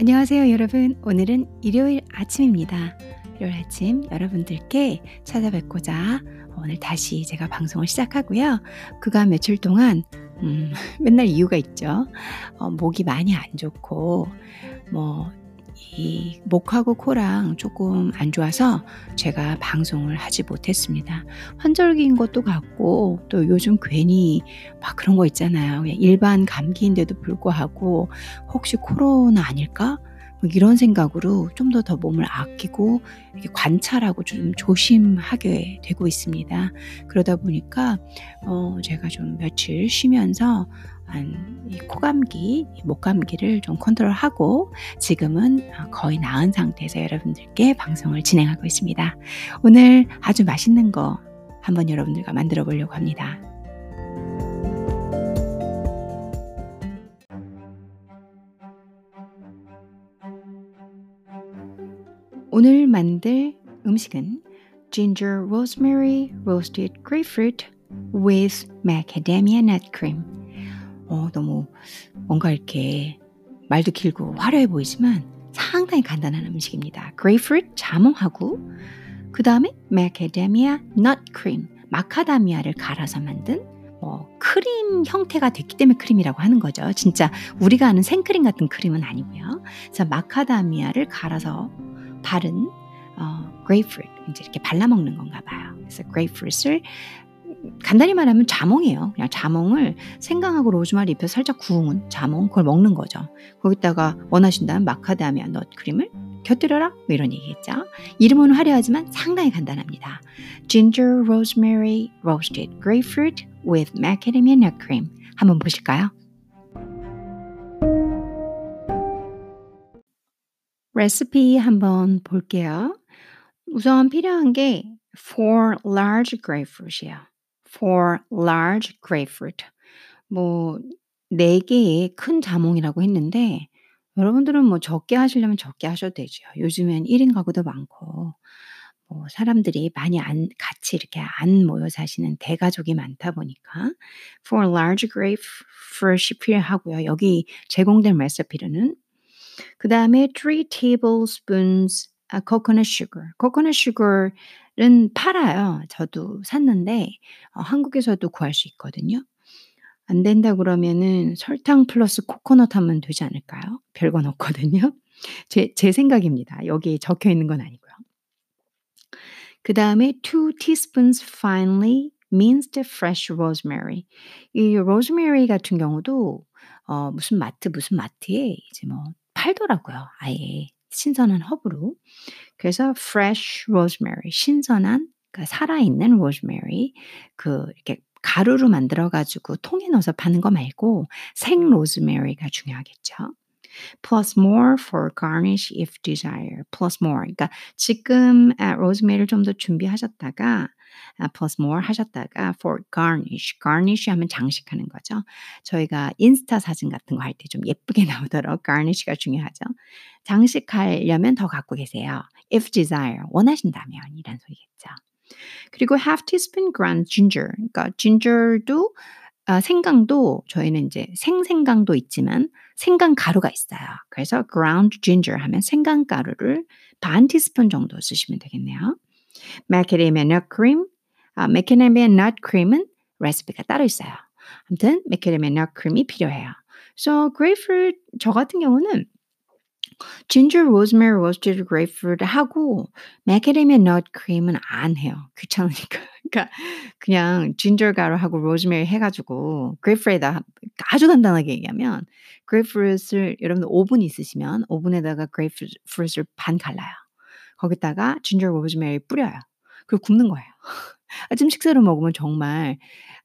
안녕하세요, 여러분. 오늘은 일요일 아침입니다. 일요일 아침 여러분들께 찾아뵙고자 오늘 다시 제가 방송을 시작하고요. 그간 며칠 동안 음, 맨날 이유가 있죠. 어, 목이 많이 안 좋고 뭐 이 목하고 코랑 조금 안 좋아서 제가 방송을 하지 못했습니다. 환절기인 것도 같고 또 요즘 괜히 막 그런 거 있잖아요. 일반 감기인데도 불구하고 혹시 코로나 아닐까? 뭐 이런 생각으로 좀 더 더 몸을 아끼고 관찰하고 좀 조심하게 되고 있습니다. 그러다 보니까 어 제가 좀 며칠 쉬면서 이 코감기, 목감기를 좀 컨트롤하고 지금은 거의 나은 상태에서 여러분들께 방송을 진행하고 있습니다. 오늘 아주 맛있는 거 한번 여러분들과 만들어 보려고 합니다. 오늘 만들 음식은 ginger rosemary roasted grapefruit with macadamia nut cream. 어, 너무 뭔가 이렇게 말도 길고 화려해 보이지만 상당히 간단한 음식입니다. grapefruit 자몽하고 그 다음에 macadamia nut cream 마카다미아를 갈아서 만든 뭐 크림 형태가 됐기 때문에 크림이라고 하는 거죠. 진짜 우리가 아는 생크림 같은 크림은 아니고요. 그래서 마카다미아를 갈아서 바른 어, grapefruit 이제 이렇게 발라 먹는 건가 봐요. 그래서 grapefruit을 간단히 말하면 자몽이에요. 그냥 자몽을 생강하고 로즈마리 입혀서 살짝 구운 자몽 그걸 먹는 거죠. 거기다가 원하신다면 마카다미아 넛 크림을 곁들여라 뭐 이런 얘기겠죠. 이름은 화려하지만 상당히 간단합니다. Ginger Rosemary Roasted Grapefruit with Macadamia Nut Cream 한번 보실까요? 레시피 한번 볼게요. 우선 필요한 게4 large grapefruit이에요. For large grapefruit. 뭐, 4개의 큰 자몽이라고 했는데, 여러분들은 뭐 적게 하시려면 적게 하셔도 되죠. 요즘엔 1인 가구도 많고, 뭐 사람들이 많이 안, 같이 이렇게 안 모여 사시는 대가족이 많다 보니까, for large grapefruit이 필요하고요. 여기 제공된 레시피로는, 그 다음에 3 tablespoons coconut sugar. coconut sugar 은 팔아요. 저도 샀는데 어 한국에서도 구할 수 있거든요. 안 된다 그러면은 설탕 플러스 코코넛 하면 되지 않을까요? 별건 없거든요. 제, 제 생각입니다. 여기 적혀 있는 건 아니고요. 그 다음에 2 teaspoons finely minced fresh rosemary. 이 rosemary 같은 경우도 어, 무슨 마트 무슨 마트에 이제 뭐 팔더라고요. 아예 신선한 허브로. 그래서 fresh rosemary, 신선한 그러니까 살아있는 rosemary 그 이렇게 가루로 만들어 가지고 통에 넣어서 파는 거 말고 생 로즈메리가 중요하겠죠. Plus more for garnish if desire. plus more. 그러니까 지금 로즈메리를 좀 더 준비하셨다가 plus more 하셨다가 for garnish. garnish 하면 장식하는 거죠. 저희가 인스타 사진 같은 거 할 때 좀 예쁘게 나오도록 garnish가 중요하죠. 장식하려면 더 갖고 계세요. if desire. 원하신다면 이란 소리겠죠. 그리고 half teaspoon ground ginger. 그러니까 ginger도 아, 생강도 저희는 이제 생생강도 있지만 생강 가루가 있어요. 그래서 ground ginger 하면 생강 가루를 반 티스푼 정도 쓰시면 되겠네요. macadamia nut cream, 아, macadamia nut cream은 레시피가 따로 있어요. 아무튼 macadamia nut cream이 필요해요. So grapefruit 저 같은 경우는 ginger, rosemary, roasted grapefruit 하고 macadamia nut cream은 안 해요. 귀찮으니까. 그러니까 그냥 ginger 가루하고 rosemary 해가지고 grapefruit에다 아주 간단하게 얘기하면 grapefruit을 여러분 오븐 있으시면 오븐에다가 grapefruit을 반 갈라요. 거기다가 ginger, rosemary 뿌려요. 그리고 굽는 거예요. 아침 식사로 먹으면 정말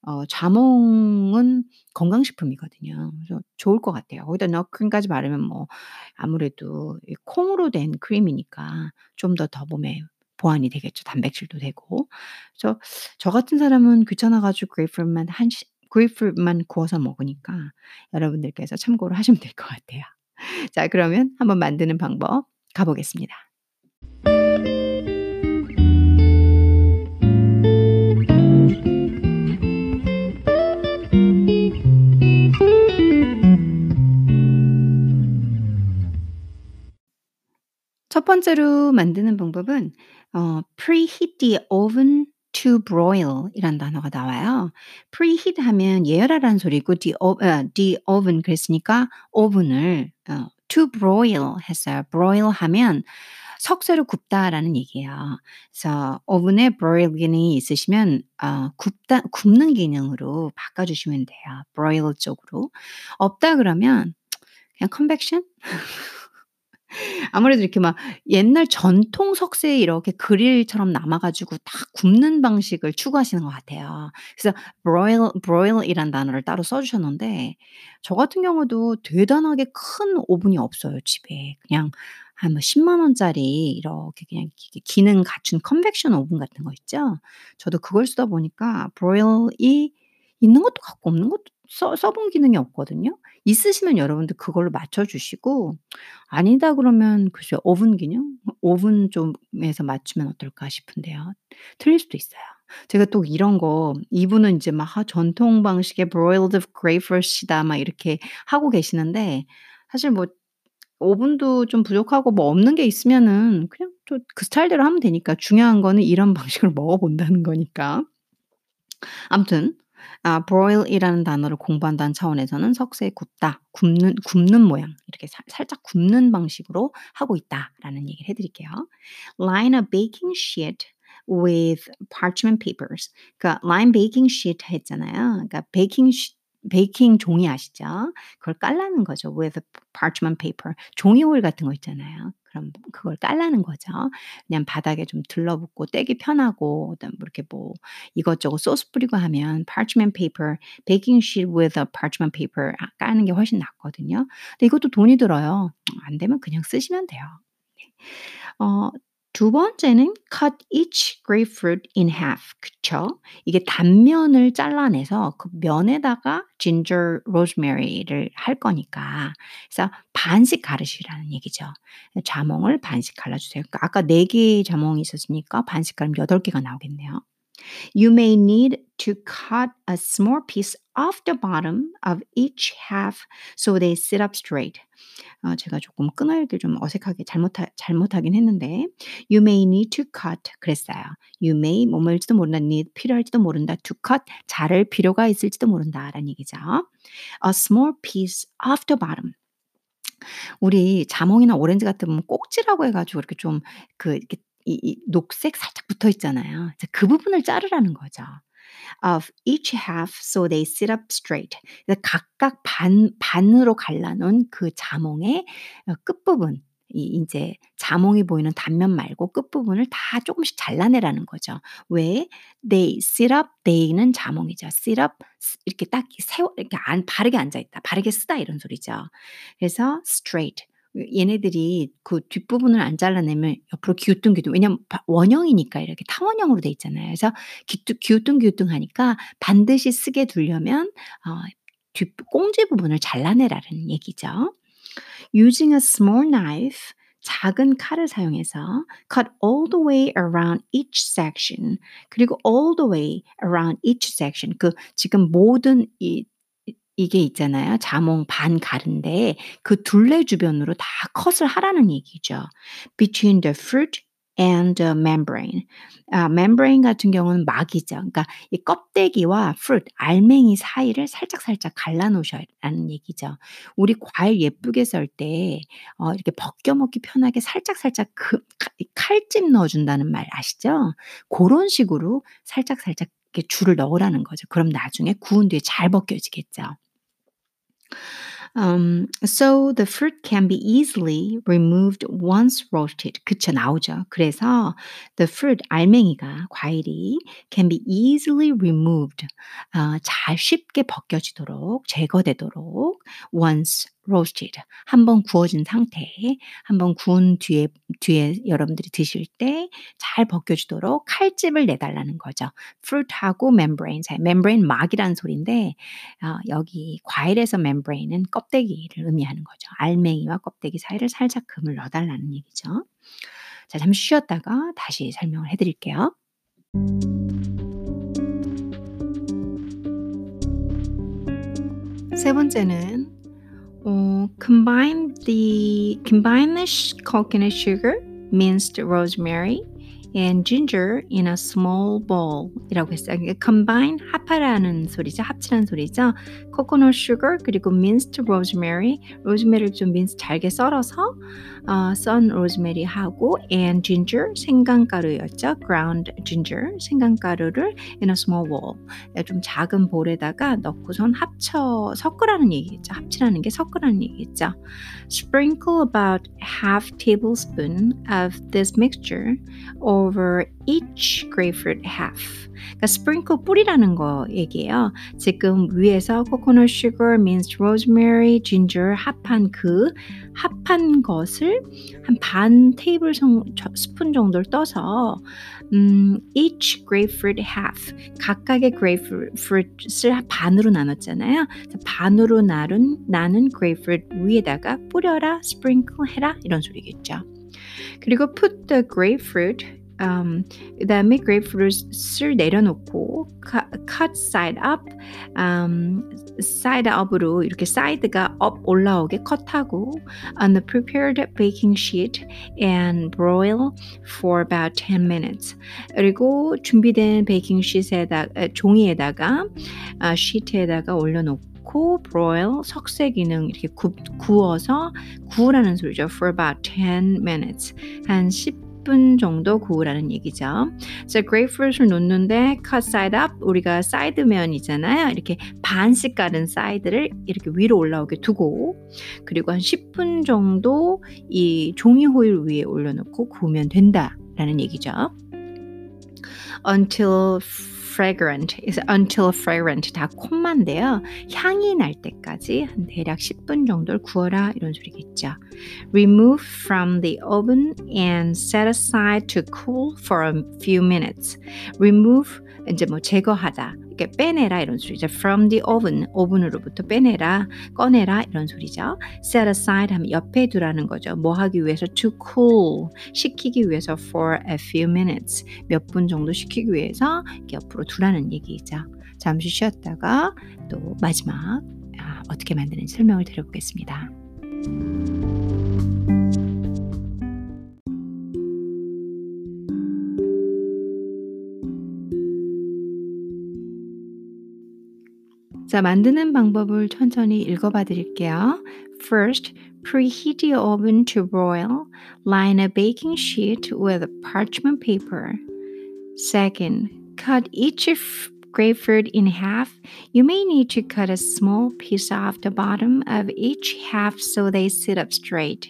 어 자몽은 건강식품이거든요. 그래서 좋을 것 같아요. 거기다 너크림까지 바르면 뭐 아무래도 콩으로 된 크림이니까 좀 더 더 몸에 보완이 되겠죠. 단백질도 되고. 그래서 저 같은 사람은 귀찮아 가지고 그레이프루트만 한 시 그레이프루트만 구워서 먹으니까 여러분들께서 참고를 하시면 될 것 같아요. 자 그러면 한번 만드는 방법 가 보겠습니다. 첫 번째로 만드는 방법은 어 preheat the oven to broil 이란 단어가 나와요. preheat 하면 예열하라는 소리고 the 어 the oven 그랬으니까 오븐을 어 to broil 했어요. broil 하면 석쇠로 굽다라는 얘기예요. 그래서 오븐에 broil 기능이 있으시면 어 굽다 굽는 기능으로 바꿔 주시면 돼요. broil 쪽으로. 없다 그러면 그냥 convection? 아무래도 이렇게 막 옛날 전통 석쇠에 이렇게 그릴처럼 남아 가지고 딱 굽는 방식을 추구하시는 것 같아요. 그래서 broil broil이란 단어를 따로 써 주셨는데 저 같은 경우도 대단하게 큰 오븐이 없어요, 집에. 그냥 한뭐 1 0 원짜리 이렇게 그냥 기 기능 갖춘 컨벡션 오븐 같은 거 있죠? 저도 그걸 쓰다 보니까 broil이 있는 것도 같고 없는 것도 써 써본 기능이 없거든요. 있으시면 여러분들 그걸로 맞춰 주시고 아니다 그러면 글쎄요 오븐 기능? 오븐 쪽에서 맞추면 어떨까 싶은데요. 틀릴 수도 있어요. 제가 또 이런 거 이분은 인제 막 아 전통 방식의 broiled grapefruit이다 막 이렇게 하고 계시는데 사실 뭐 오븐도 좀 부족하고 뭐 없는 게 있으면은 그냥 또그 스타일대로 하면 되니까 중요한 거는 이런 방식으로 먹어 본다는 거니까. 아무튼 아 broil이라는 단어를 공부한다는 차원에서는 석쇠에 굽다, 굽는 굽는 모양 이렇게 살 살짝 굽는 방식으로 하고 있다라는 얘기를 해 드릴게요. Line a baking sheet with parchment papers. 그러니까 line baking sheet 했잖아요. 그러니까 시 베이킹 종이 아시죠? 그걸 깔라는 거죠. with parchment paper. 종이 호일 같은 거 있잖아요. 그럼 그걸 깔라는 거죠. 그냥 바닥에 좀 들러붙고 떼기 편하고 그다음에 뭐 이렇게 뭐 이것저것 소스 뿌리고 하면 parchment paper, baking sheet with a parchment paper 아 까는 게 훨씬 낫거든요. 근데 이것도 돈이 들어요. 안 되면 그냥 쓰시면 돼요. 네. 어 두 번째는 cut each grapefruit in half. 그쵸? 이게 단면을 잘라내서 그 면에다가 ginger, rosemary를 할 거니까 그래서 반씩 가르시라는 얘기죠. 자몽을 반씩 갈라 주세요. 그러니까 아까 4 개의 자몽이 있었으니까 반씩 갈으면 8 개가 나오겠네요. You may need to cut a small piece off the bottom of each half so they sit up straight. 어 제가 조금 끊어읽기 좀 어색하게 잘못하 잘못하긴 했는데 You may need to cut 그랬어요. You may 뭐뭐일지도 모른다. need 필요할지도 모른다. to cut 자를 필요가 있을지도 모른다 라는 얘기죠. A small piece off the bottom. 우리 자몽이나 오렌지 같은 면 꼭지라고 해 가지고 이렇게 좀 그 이렇게 이 이 녹색 살짝 붙어 있잖아요. 이제 그 부분을 자르라는 거죠. of each half so they sit up straight. 각각 반 반으로 갈라 놓은 그 자몽의 어 끝부분 이 인제 자몽이 보이는 단면 말고 끝부분을 다 쪼끔씩 잘라내라는 거죠. 왜? They sit up, they는 자몽이죠. sit up 스 이렇게 딱 세워 이렇게 안 바르게 앉아 있다. 바르게 쓰다 이런 소리죠. 그래서 straight 얘네들이 그 뒷부분을 안 잘라내면 옆으로 기우뚱기우뚱 왜냐면 바 원형이니까 이렇게 타원형으로 돼 있잖아요. 그래서 기뚜 기우뚱기우뚱 하니까 반드시 쓰게 두려면 어 뒷 꽁지 부분을 잘라내라는 얘기죠. Using a small knife 작은 칼을 사용해서 cut all the way around each section 그리고 all the way around each section 그 지금 모든 이 이 이게 있잖아요. 자몽 반 가른데 그 둘레 주변으로 다 컷을 하라는 얘기죠. Between the fruit and the membrane. 아 membrane 같은 경우는 막이죠. 그러니까 이 껍데기와 fruit 알맹이 사이를 살짝살짝 갈라 놓으셔라는 얘기죠. 우리 과일 예쁘게 썰 때 어 이렇게 벗겨 먹기 편하게 살짝살짝 그칼 칼집 넣어 준다는 말 아시죠? 고런 식으로 살짝살짝 이렇게 줄을 넣으라는 거죠. 그럼 나중에 구운 뒤에 잘 벗겨지겠죠. Um, so the fruit can be easily removed once roasted. 그쵸, 나오죠. 그래서 the fruit, 알맹이가, 과일이 can be easily removed. 어, 잘 쉽게 벗겨지도록, 제거되도록 once roasted. 한번 구워진 상태에 한번 구운 뒤에 뒤에 여러분들이 드실 때 잘 벗겨지도록 칼집을 내달라는 거죠. fruit하고 membrane 사이. membrane 막이라는 소리인데 어, 여기 과일에서 membrane은 껍데기를 의미하는 거죠. 알맹이와 껍데기 사이를 살짝 금을 넣어달라는 얘기죠. 자, 잠시 쉬었다가 다시 설명을 해드릴게요. 세 번째는 어 combine the combine the coconut sugar, minced rosemary, and ginger in a small bowl 이라고 했어요. 그러니까 combine 합하라는 소리죠. 합치라는 소리죠. coconut sugar 그리고 minced rosemary, 로즈메리를 좀 mince 잘게 썰어서 어, 썬 로즈메리하고 and ginger 생강가루였죠. ground ginger 생강가루를 in a small bowl 좀 작은 볼에다가 넣고선 합쳐 섞으라는 얘기겠죠. 합치라는 게 섞으라는 얘기겠죠. Sprinkle about half tablespoon of this mixture over each grapefruit half. 그러니까 sprinkle 뿌리라는 거 얘기예요. 지금 위에서 coconut sugar, minced rosemary, ginger 합한 그 합한 것을 한 반 테이블 스푼 정도를 떠서 음, each grapefruit half 각각의 grapefruit을 반으로 나눴잖아요. 반으로 나눈 나는 grapefruit 위에다가 뿌려라, sprinkle 해라 이런 소리겠죠. 그리고 put the grapefruit um, 그 다음에 grapefruit을 내려놓고 cut side up, um, side up으로 이렇게 side가 up 올라오게 컷하고 on the prepared baking sheet and broil for about 10 minutes. 그리고 준비된 baking sheet에다 종이에다가 아, sheet에다가 올려놓고 broil 석쇠 기능 이렇게 구, 구워서 구우라는 소리죠. for about 10 minutes. 한 10 분 정도 구우라는 얘기죠. 자, grapefruit을 놓는데 cut side up 우리가 사이드 면이잖아요. 이렇게 반씩 깔은 side를 이렇게 위로 올라오게 두고 그리고 한 10분 정도 이 종이 호일 위에 올려놓고 구우면 된다라는 얘기죠. until fragrant is until fragrant 다 콤만데요. 향이 날 때까지 한 대략 10분 정도를 구워라 이런 소리겠죠. Remove from the oven and set aside to cool for a few minutes. Remove 이제 뭐 제거하다. 이렇게 빼내라 이런 소리죠. From the oven, 오븐으로부터 빼내라, 꺼내라 이런 소리죠. Set aside 하면 옆에 두라는 거죠. 뭐 하기 위해서 to cool, 식히기 위해서 for a few minutes, 몇 분 정도 식히기 위해서 옆으로 두라는 얘기죠. 잠시 쉬었다가 또 마지막 아, 어떻게 만드는지 설명을 드려보겠습니다. 자, 만드는 방법을 천천히 읽어봐 드릴게요. First, preheat the oven to broil. Line a baking sheet with parchment paper. Second, cut each grapefruit in half. You may need to cut a small piece off the bottom of each half so they sit up straight.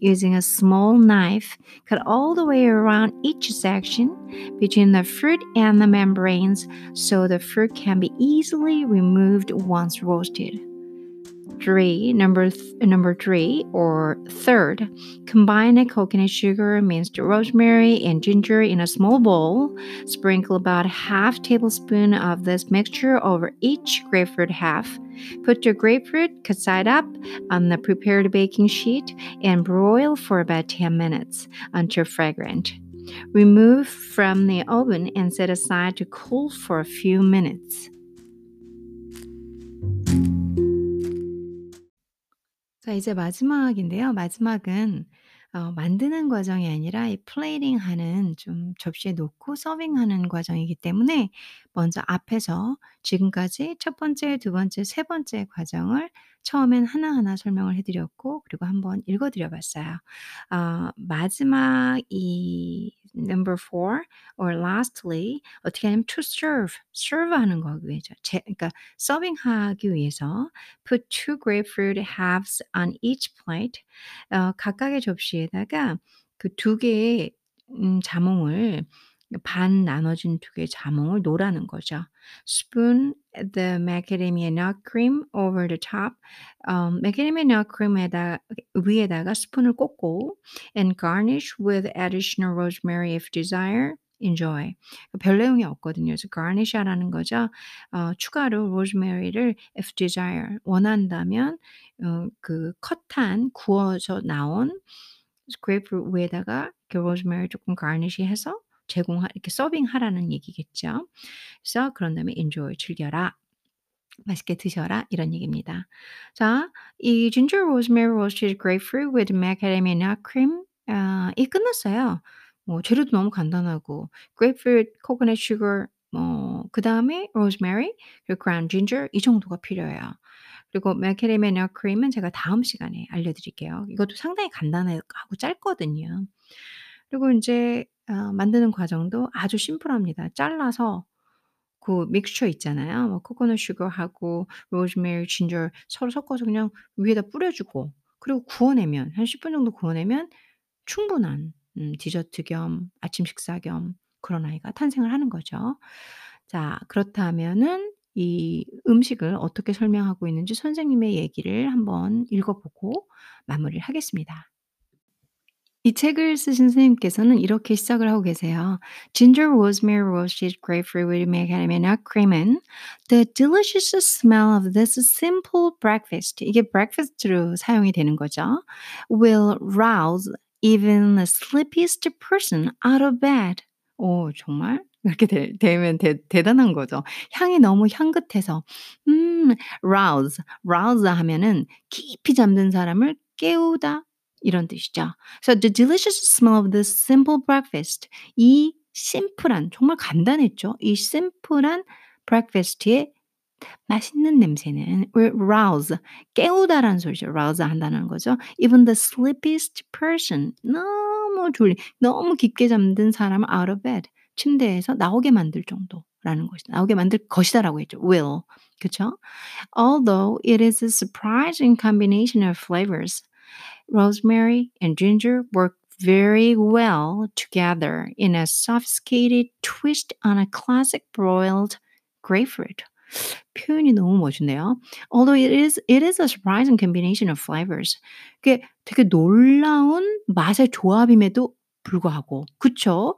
Using a small knife, cut all the way around each section between the fruit and the membranes so the fruit can be easily removed once roasted. Three, number th- number three or third, combine coconut sugar, minced rosemary, and ginger in a small bowl. Sprinkle about half tablespoon of this mixture over each grapefruit half. Put your grapefruit cut side up on the prepared baking sheet and broil for about 10 minutes until fragrant. Remove from the oven and set aside to cool for a few minutes. 자, 이제 마지막인데요. 마지막은 어, 만드는 과정이 아니라 이 플레이팅 하는 좀 접시에 놓고 서빙하는 과정이기 때문에 먼저 앞에서 지금까지 첫 번째, 두 번째, 세 번째 과정을 처음엔 하나하나 설명을 해 드렸고 그리고 한번 읽어 드려 봤어요. 어, 마지막 이 number four or lastly 어떻게 하냐면 to serve, serve 하는 거 하기 위해서 제, 그러니까 서빙 하기 위해서 put two grapefruit halves on each plate 어, 각각의 접시에다가 그 두 개의 음, 자몽을 반 나눠진 두 개의 자몽을 놓으라는 거죠. Spoon the macadamia nut cream over the top. um, macadamia nut cream에다 위에다가 스푼을 꽂고 and garnish with additional rosemary if desire. enjoy. 별 내용이 없거든요. 그래서 garnish하라는 거죠. 어, 추가로 rosemary를 if desire 원한다면 어, 그 cut한 구워서 나온 grape 위에다가 이렇게 로즈메리 조금 garnish해서 제공하 이렇게 서빙하라는 얘기겠죠. 그래서 그런 다음에 enjoy 즐겨라. 맛있게 드셔라 이런 얘기입니다. 자 이 ginger rosemary roasted grapefruit with macadamia nut cream 아 이 끝났어요. 뭐 재료도 너무 간단하고 grapefruit, coconut sugar 뭐 그다음에 rosemary 그리고 ground ginger 이 정도가 필요해요. 그리고 macadamia nut cream은 제가 다음 시간에 알려 드릴게요. 이것도 상당히 간단하고 짧거든요. 그리고 인제 어 만드는 과정도 아주 심플합니다. 잘라서 그 믹스처 있잖아요. 뭐 코코넛 슈거하고 로즈메리, 진저 서로 섞어서 그냥 위에다 뿌려 주고 그리고 구워내면 한 10 분 정도 구워내면 충분한 음 디저트 겸 아침 식사 겸 그런 아이가 탄생을 하는 거죠. 자 그렇다면은 이 음식을 어떻게 설명하고 있는지 선생님의 얘기를 한번 읽어 보고 마무리를 하겠습니다. 이 책을 쓰신 선생님께서는 이렇게 시작을 하고 계세요. Ginger, rosemary, roasted grapefruit with macadamia nut cream and the delicious smell of this simple breakfast. 이게 breakfast로 사용이 되는 거죠. Will rouse even the sleepiest person out of bed. 오, 정말? 이렇게 되, 되면 대, 대단한 거죠. 향이 너무 향긋해서. 음, rouse. rouse 하면은 깊이 잠든 사람을 깨우다, 이런 뜻이죠. So the delicious smell of this simple breakfast. 이 심플한 정말 간단했죠. 이 심플한 breakfast의 맛있는 냄새는 rouse 깨우다라는 소리죠. rouse 한다는 거죠. Even the sleepiest person 너무 졸리 너무 깊게 잠든 사람을 out of bed 침대에서 나오게 만들 정도라는 것이다. 나오게 만들 것이다라고 했죠. will 그렇죠? Although it is a surprising combination of flavors. rosemary, and ginger work very well together in a sophisticated twist on a classic broiled grapefruit. 표현이 너무 멋있네요. Although it is it is a surprising combination of flavors. 그게 되게 놀라운 맛의 조합임에도 불구하고 그쵸?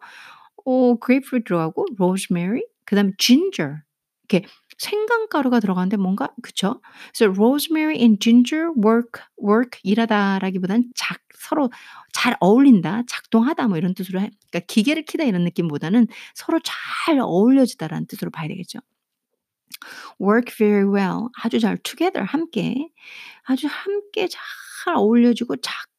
어 grapefruit 들어가고 rosemary 그다음에 ginger 이렇게 생강가루가 들어가는데 뭔가 그쵸? So rosemary and ginger work work 일하다라기보다는 작 서로 잘 어울린다, 작동하다 뭐 이런 뜻으로 해 그러니까 기계를 키다 이런 느낌보다는 서로 잘 어울려지다라는 뜻으로 봐야 되겠죠. work very well 아주 잘 together 함께 아주 함께 잘 어울려지고 작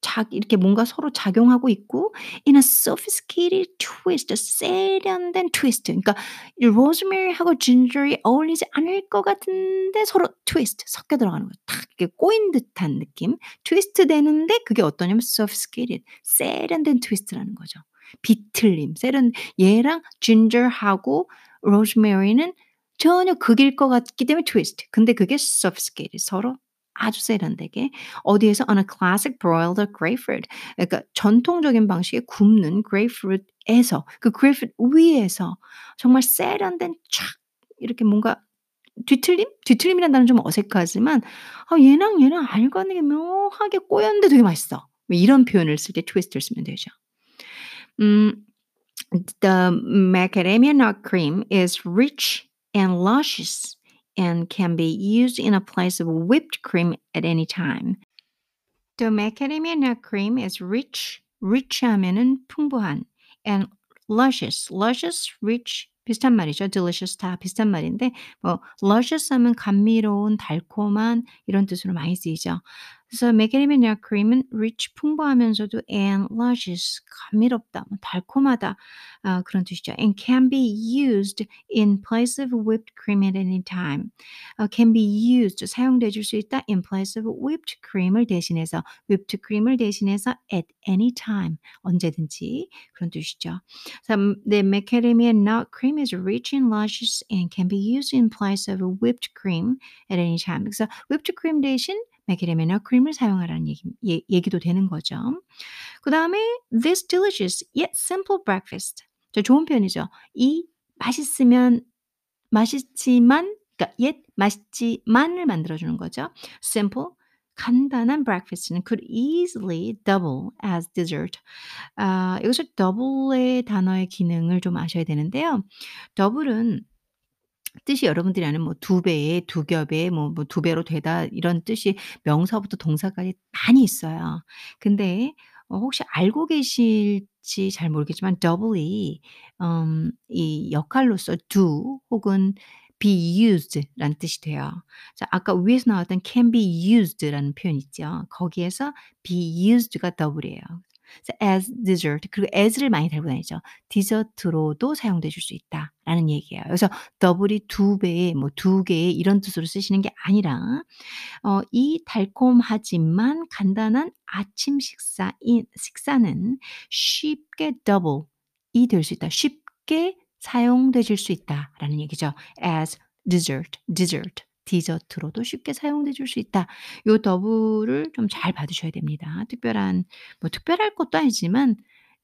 작 이렇게 뭔가 서로 작용하고 있고 in a sophisticated twist, 세련된 트위스트. 그러니까 이 로즈메리하고 진저이 어울리지 않을 것 같은데 서로 트위스트 섞여 들어가는 거예요. 탁 이렇게 꼬인 듯한 느낌. 트위스트 되는데 그게 어떠냐면 sophisticated, 세련된 twist라는 거죠. 비틀림, 세련 얘랑 진저하고 로즈메리는 전혀 극일 것 같기 때문에 트위스트. 근데 그게 sophisticated 서로 아주 세련되게 어디에서 on a classic broiled grapefruit 그러니까 전통적인 방식의 굽는 grapefruit에서 그 grapefruit 위에서 정말 세련된 촥 이렇게 뭔가 뒤틀림? 뒤틀림이라는 단어는 좀 어색하지만 아 얘랑 얘랑 알과는 묘하게 꼬였는데 되게 맛있어. 뭐 이런 표현을 쓸 때 트위스트를 쓰면 되죠. 음, the macadamia nut cream is rich and luscious. and can be used in a place of whipped cream at any time. The macadamia nut cream is rich, rich 하면은 풍부한, and luscious, luscious, rich 비슷한 말이죠. delicious 다 비슷한 말인데 뭐 luscious 하면 감미로운, 달콤한 이런 뜻으로 많이 쓰이죠. 그래서 macadamia nut cream은 rich 풍부하면서도 and luscious 감미롭다, 달콤하다 아, 그런 뜻이죠. And can be used in place of whipped cream at any time. 어, can be used 사용돼 줄 수 있다 in place of whipped cream을 대신해서 whipped cream을 대신해서 at any time 언제든지 그런 뜻이죠. So the macadamia nut cream is rich and luscious and can be used in place of whipped cream at any time. 그래서 whipped cream 대신 맥기레메너 크림을 사용하라는 얘기, 예, 얘기도 되는 거죠. 그 다음에 this delicious yet simple breakfast. 저 좋은 표현이죠. 이 맛있으면 맛있지만 그러니까 yet 맛있지만을 만들어주는 거죠. simple 간단한 breakfast는 could easily double as dessert. 아, 여기서 double의 단어의 기능을 좀 아셔야 되는데요. double은 뜻이 여러분들이 아는 뭐두 배의, 두 겹의, 뭐뭐두 배로 되다 이런 뜻이 명사부터 동사까지 많이 있어요. 근데 어 혹시 알고 계실지 잘 모르겠지만 double이 음 이 역할로서 do 혹은 be used라는 뜻이 돼요. 자, 아까 위에서 나왔던 can be used라는 표현 있죠. 거기에서 be used가 더블이에요. As dessert 그리고 as를 많이 달고 다니죠. 디저트로도 사용되실 수 있다라는 얘기예요. 그래서 더블이 두 배의 뭐 두 개의 이런 뜻으로 쓰시는 게 아니라 어, 이 달콤하지만 간단한 아침 식사인 식사는 쉽게 더블이 될 수 있다. 쉽게 사용되실 수 있다라는 얘기죠. as dessert, dessert. 디저트로도 쉽게 사용돼 줄 수 있다. 요 더블을 좀잘 받으셔야 됩니다. 특별한 뭐 특별할 것도 아니지만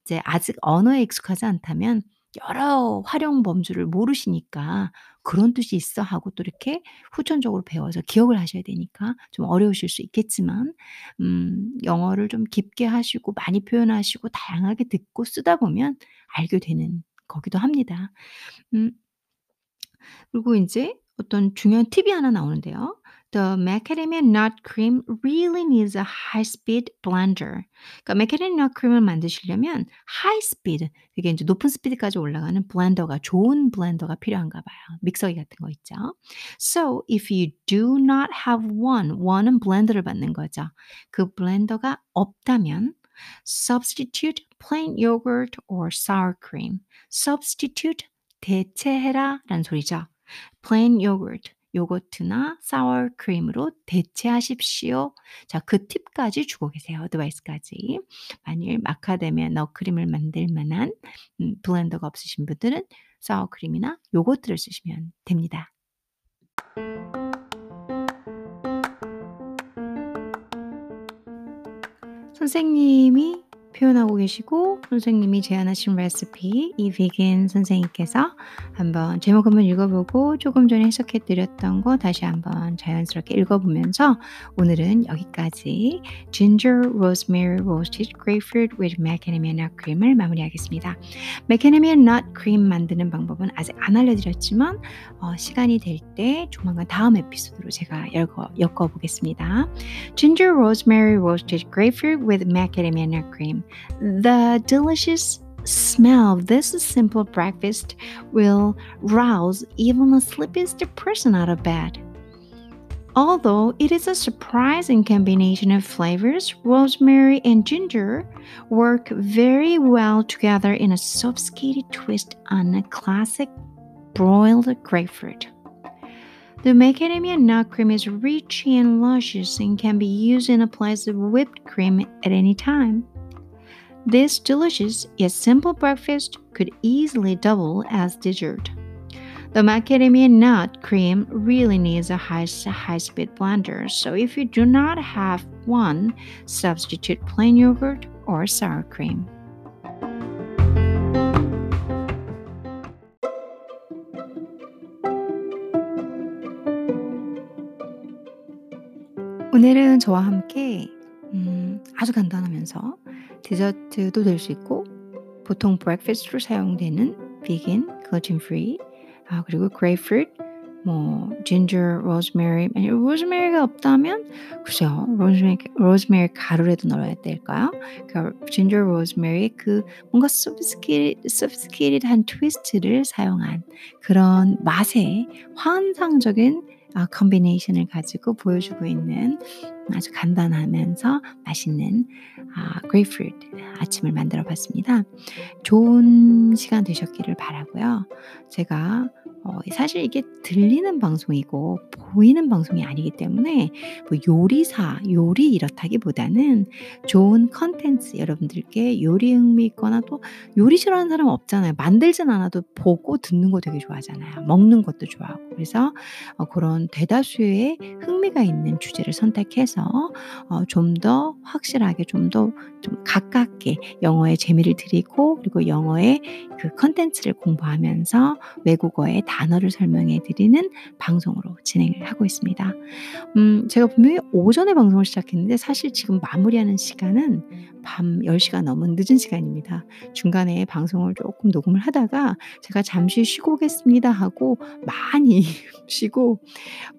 이제 아직 언어에 익숙하지 않다면 여러 활용 범주를 모르시니까 그런 뜻이 있어 하고 또 이렇게 후천적으로 배워서 기억을 하셔야 되니까 좀 어려우실 수 있겠지만 음 영어를 좀 깊게 하시고 많이 표현하시고 다양하게 듣고 쓰다 보면 알게 되는 거기도 합니다. 음 그리고 인제 어떤 중요한 팁이 하나 나오는데요. The macadamia nut cream really needs a high-speed blender. 그러니까 macadamia nut cream을 만드시려면 high speed, 그게 이제 높은 스피드까지 올라가는 블렌더가 좋은 블렌더가 필요한가 봐요. 믹서기 같은 거 있죠. So if you do not have one, one은 블렌더를 받는 거죠. 그 블렌더가 없다면 substitute plain yogurt or sour cream. substitute 대체해라 라는 소리죠. Plain yogurt, 요거트나 sour cream으로 대체하십시오. 자, 그 팁까지 주고 계세요. 어드바이스까지. 만일 마카데미아 너크림을 만들 만한 음, 블렌더가 없으신 분들은 sour cream이나 요거트를 쓰시면 됩니다. 선생님이 표현하고 계시고 선생님이 제안하신 레시피 이 비긴 선생님께서 한번 제목 한번 읽어보고 조금 전에 해석해 드렸던 거 다시 한번 자연스럽게 읽어보면서 오늘은 여기까지 Ginger Rosemary Roasted Grapefruit with Macadamia Nut Cream을 마무리하겠습니다. Macadamia Nut Cream 만드는 방법은 아직 안 알려드렸지만 어, 시간이 될 때 조만간 다음 에피소드로 제가 엮어, 엮어보겠습니다. Ginger Rosemary Roasted Grapefruit with Macadamia Nut Cream The delicious smell of this simple breakfast will rouse even the sleepiest person out of bed. Although it is a surprising combination of flavors, rosemary and ginger work very well together in a sophisticated twist on a classic broiled grapefruit. The macadamia nut cream is rich and luscious and can be used in a place of whipped cream at any time. This delicious yet simple breakfast could easily double as dessert. The macadamia nut cream really needs a high, high speed blender, so if you do not have one, substitute plain yogurt or sour cream. 오늘은 저와 함께 음, 아주 간단하면서 디저트도 될 수 있고 보통 breakfast로 사용되는 vegan, gluten free 아, 그리고 grapefruit 뭐 진저, 로즈메리 만약 로즈메리가 없다면 글쎄요 로즈메리, 로즈메리 가루라도 넣어야 될까요? 그러니까 진저, 로즈메리 그 뭔가 sophisticated한 twist를 사용한 그런 맛의 환상적인 아, combination을 가지고 보여주고 있는 아주 간단하면서 맛있는 아, grapefruit 아침을 만들어 봤습니다. 좋은 시간 되셨기를 바라고요. 제가 어, 사실 이게 들리는 방송이고 보이는 방송이 아니기 때문에 뭐 요리사, 요리 이렇다기보다는 좋은 컨텐츠 여러분들께 요리 흥미 있거나 또 요리 싫어하는 사람 없잖아요. 만들진 않아도 보고 듣는 거 되게 좋아하잖아요. 먹는 것도 좋아하고. 그래서 어, 그런 대다수의 흥미가 있는 주제를 선택해서 어, 좀 더 확실하게 좀 더 좀 가깝게 영어에 재미를 드리고 그리고 영어의 그 컨텐츠를 공부하면서 외국어의 단어를 설명해 드리는 방송으로 진행을 하고 있습니다. 음, 제가 분명히 오전에 방송을 시작했는데 사실 지금 마무리하는 시간은 밤 10시가 넘은 늦은 시간입니다. 중간에 방송을 조금 녹음을 하다가 제가 잠시 쉬고 오겠습니다 하고 많이 쉬고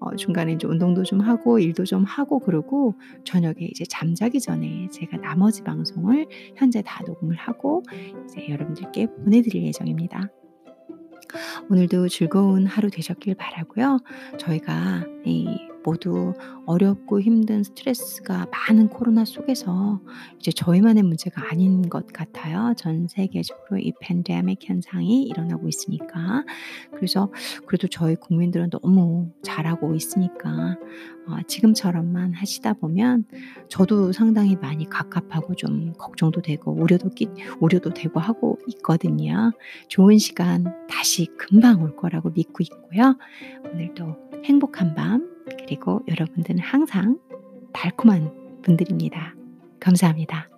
어, 중간에 이제 운동도 좀 하고 일도 좀 하고 그러 고 저녁에 이제 잠자기 전에 제가 나머지 방송을 현재 다 녹음을 하고 이제 여러분들께 보내드릴 예정입니다. 오늘도 즐거운 하루 되셨길 바라고요. 저희가 이 모두 어렵고 힘든 스트레스가 많은 코로나 속에서 이제 저희만의 문제가 아닌 것 같아요. 전 세계적으로 이 팬데믹 현상이 일어나고 있으니까. 그래서 그래도 저희 국민들은 너무 잘하고 있으니까 어 지금처럼만 하시다 보면 저도 상당히 많이 갑갑하고 좀 걱정도 되고 우려도 끼 우려도 되고 하고 있거든요. 좋은 시간 다시 금방 올 거라고 믿고 있고요. 오늘도 행복한 밤 그리고 여러분들은 항상 달콤한 분들입니다. 감사합니다.